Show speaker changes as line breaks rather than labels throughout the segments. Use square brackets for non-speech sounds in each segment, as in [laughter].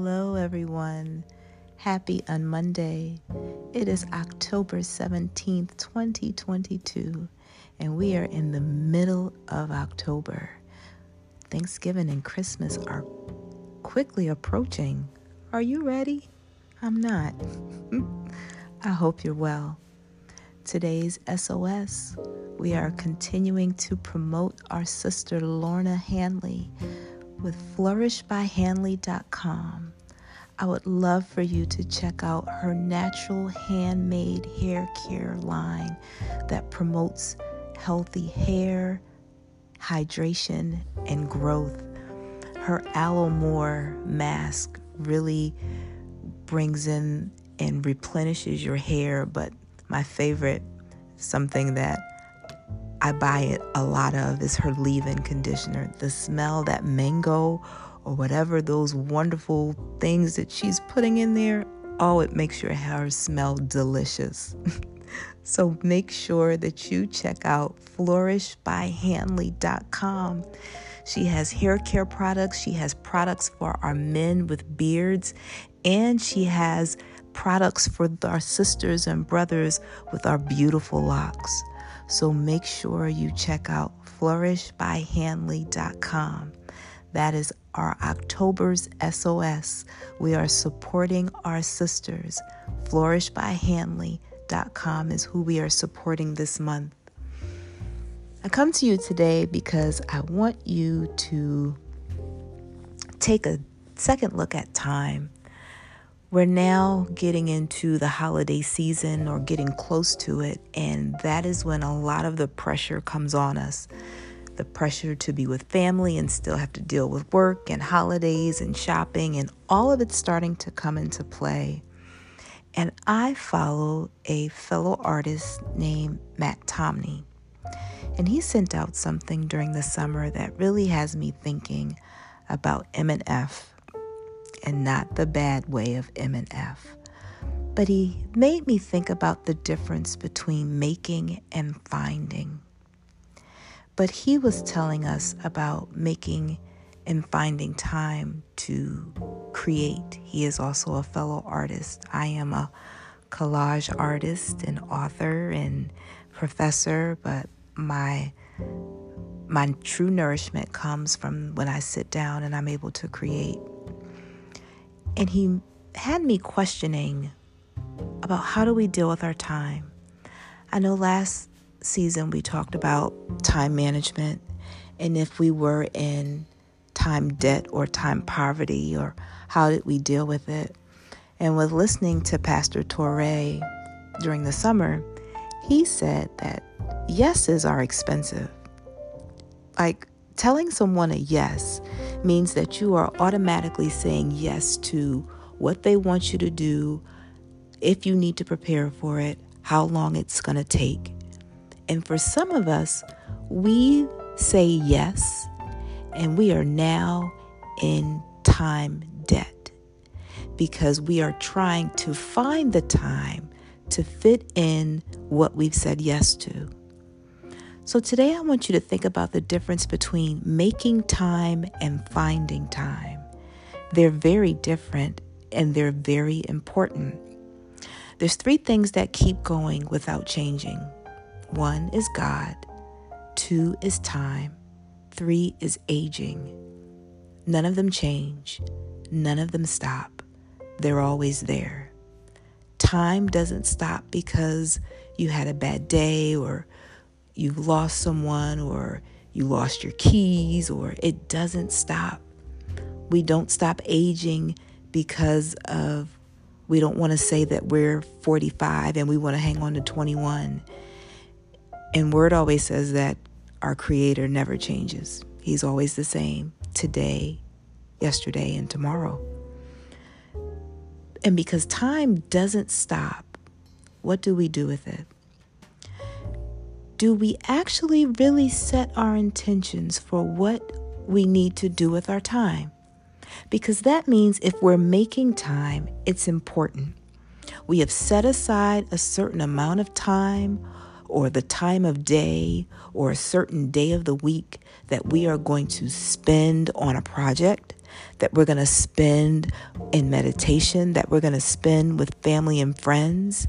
Hello, everyone. Happy on Monday. It is October 17th, 2022, and we are in the middle of October. Thanksgiving and Christmas are quickly approaching. Are you ready? I'm not. [laughs] I hope you're well. Today's SOS, we are continuing to promote our sister Lorna Hanley with flourishbyhanley.com. I would love for you to check out her natural handmade hair care line that promotes healthy hair, hydration, and growth. Her aloe more mask really brings in and replenishes your hair, but my favorite, something that I buy it a lot of is her leave-in conditioner. The smell, that mango or whatever those wonderful things that she's putting in there, oh, it makes your hair smell delicious. [laughs] so make sure that you check out flourishbyhanley.com. She has hair care products, she has products for our men with beards, and she has products for our sisters and brothers with our beautiful locks. So make sure you check out flourishbyhanley.com. That is our October's SOS. We are supporting our sisters. Flourishbyhanley.com is who we are supporting this month. I come to you today because I want you to take a second look at time we're now getting into the holiday season or getting close to it, and that is when a lot of the pressure comes on us. The pressure to be with family and still have to deal with work and holidays and shopping, and all of it's starting to come into play. And I follow a fellow artist named Matt Tommey. And he sent out something during the summer that really has me thinking about M&F and not the bad way of M and F. But he made me think about the difference between making and finding. But he was telling us about making and finding time to create. He is also a fellow artist. I am a collage artist and author and professor, but my my true nourishment comes from when I sit down and I'm able to create. And he had me questioning about how do we deal with our time. I know last season we talked about time management and if we were in time debt or time poverty or how did we deal with it. And with listening to Pastor Torre during the summer, he said that yeses are expensive. Like telling someone a yes means that you are automatically saying yes to what they want you to do, if you need to prepare for it, how long it's going to take. And for some of us, we say yes, and we are now in time debt because we are trying to find the time to fit in what we've said yes to. So, today I want you to think about the difference between making time and finding time. They're very different and they're very important. There's three things that keep going without changing one is God, two is time, three is aging. None of them change, none of them stop. They're always there. Time doesn't stop because you had a bad day or you lost someone or you lost your keys or it doesn't stop. We don't stop aging because of we don't want to say that we're 45 and we want to hang on to 21. And word always says that our creator never changes. He's always the same today, yesterday and tomorrow. And because time doesn't stop, what do we do with it? Do we actually really set our intentions for what we need to do with our time? Because that means if we're making time, it's important. We have set aside a certain amount of time or the time of day or a certain day of the week that we are going to spend on a project, that we're going to spend in meditation, that we're going to spend with family and friends,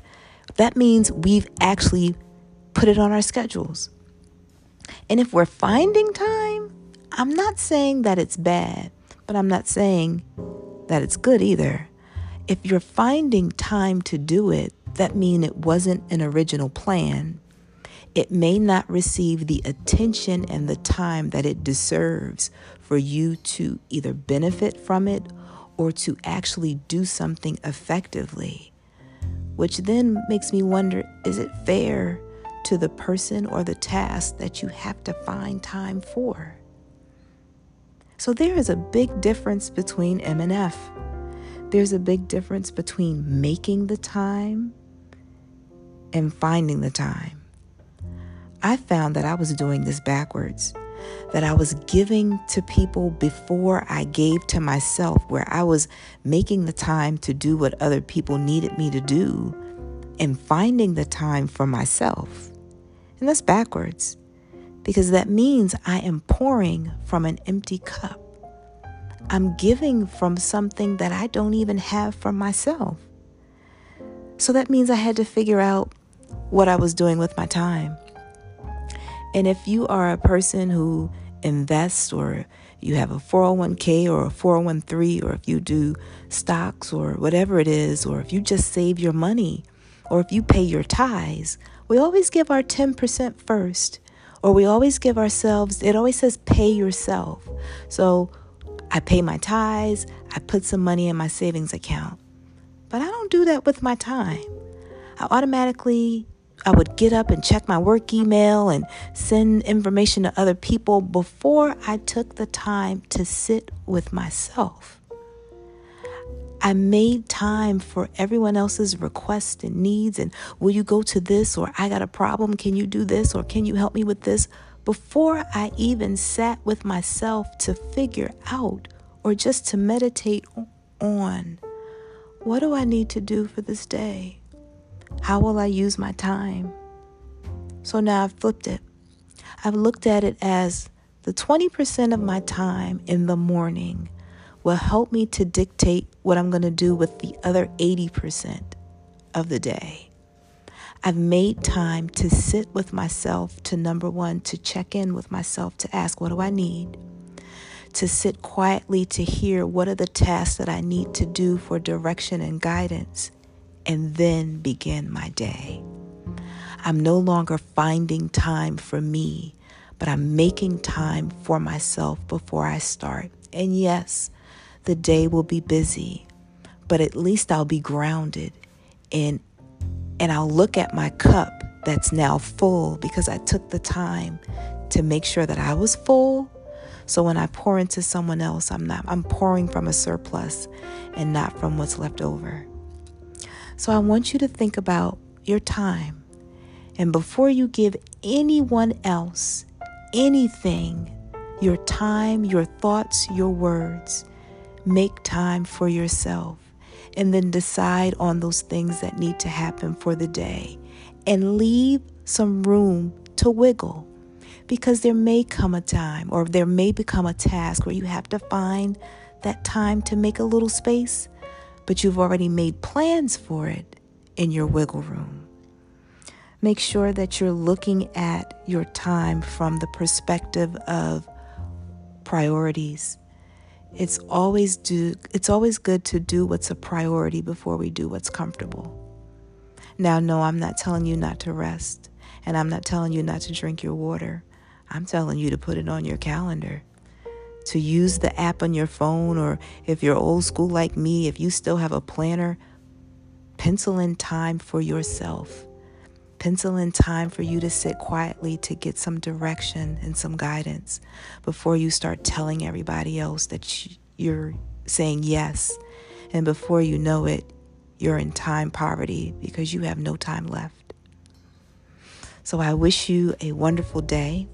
that means we've actually put it on our schedules. And if we're finding time, I'm not saying that it's bad, but I'm not saying that it's good either. If you're finding time to do it, that means it wasn't an original plan. It may not receive the attention and the time that it deserves for you to either benefit from it or to actually do something effectively. Which then makes me wonder is it fair to the person or the task that you have to find time for? So there is a big difference between M and F. There's a big difference between making the time and finding the time. I found that I was doing this backwards, that I was giving to people before I gave to myself, where I was making the time to do what other people needed me to do and finding the time for myself. And that's backwards because that means I am pouring from an empty cup. I'm giving from something that I don't even have for myself. So that means I had to figure out what I was doing with my time. And if you are a person who invests or you have a 401k or a 401 or if you do stocks or whatever it is, or if you just save your money, or if you pay your tithes, we always give our 10% first, or we always give ourselves, it always says pay yourself. So I pay my tithes, I put some money in my savings account. But I don't do that with my time. I automatically I would get up and check my work email and send information to other people before I took the time to sit with myself. I made time for everyone else's requests and needs and will you go to this or I got a problem, can you do this or can you help me with this before I even sat with myself to figure out or just to meditate on what do I need to do for this day? How will I use my time? So now I've flipped it. I've looked at it as the 20% of my time in the morning will help me to dictate what I'm going to do with the other 80% of the day. I've made time to sit with myself, to number one, to check in with myself, to ask, what do I need? To sit quietly to hear what are the tasks that I need to do for direction and guidance and then begin my day. I'm no longer finding time for me, but I'm making time for myself before I start. And yes, the day will be busy, but at least I'll be grounded and and I'll look at my cup that's now full because I took the time to make sure that I was full. So when I pour into someone else, I'm not I'm pouring from a surplus and not from what's left over. So I want you to think about your time. And before you give anyone else anything, your time, your thoughts, your words, make time for yourself. And then decide on those things that need to happen for the day. And leave some room to wiggle. Because there may come a time or there may become a task where you have to find that time to make a little space but you've already made plans for it in your wiggle room. Make sure that you're looking at your time from the perspective of priorities. It's always do it's always good to do what's a priority before we do what's comfortable. Now no, I'm not telling you not to rest, and I'm not telling you not to drink your water. I'm telling you to put it on your calendar to use the app on your phone, or if you're old school like me, if you still have a planner, pencil in time for yourself. Pencil in time for you to sit quietly to get some direction and some guidance before you start telling everybody else that you're saying yes. And before you know it, you're in time poverty because you have no time left. So I wish you a wonderful day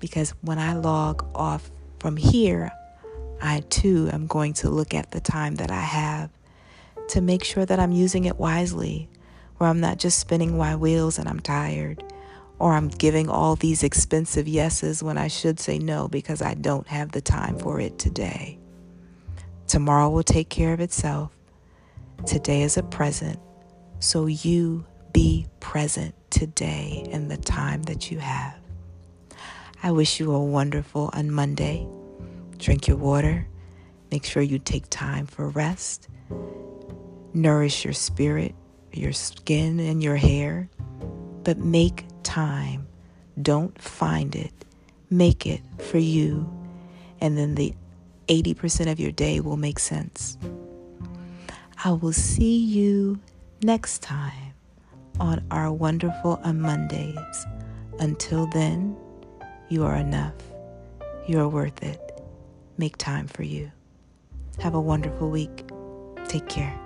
because when I log off from here, I too am going to look at the time that I have to make sure that I'm using it wisely, where I'm not just spinning my wheels and I'm tired, or I'm giving all these expensive yeses when I should say no because I don't have the time for it today. Tomorrow will take care of itself. Today is a present, so you be present today in the time that you have. I wish you a wonderful on Monday. Drink your water. Make sure you take time for rest. Nourish your spirit, your skin, and your hair. But make time. Don't find it. Make it for you. And then the 80% of your day will make sense. I will see you next time on our wonderful on Mondays. Until then, you are enough. You are worth it. Make time for you. Have a wonderful week. Take care.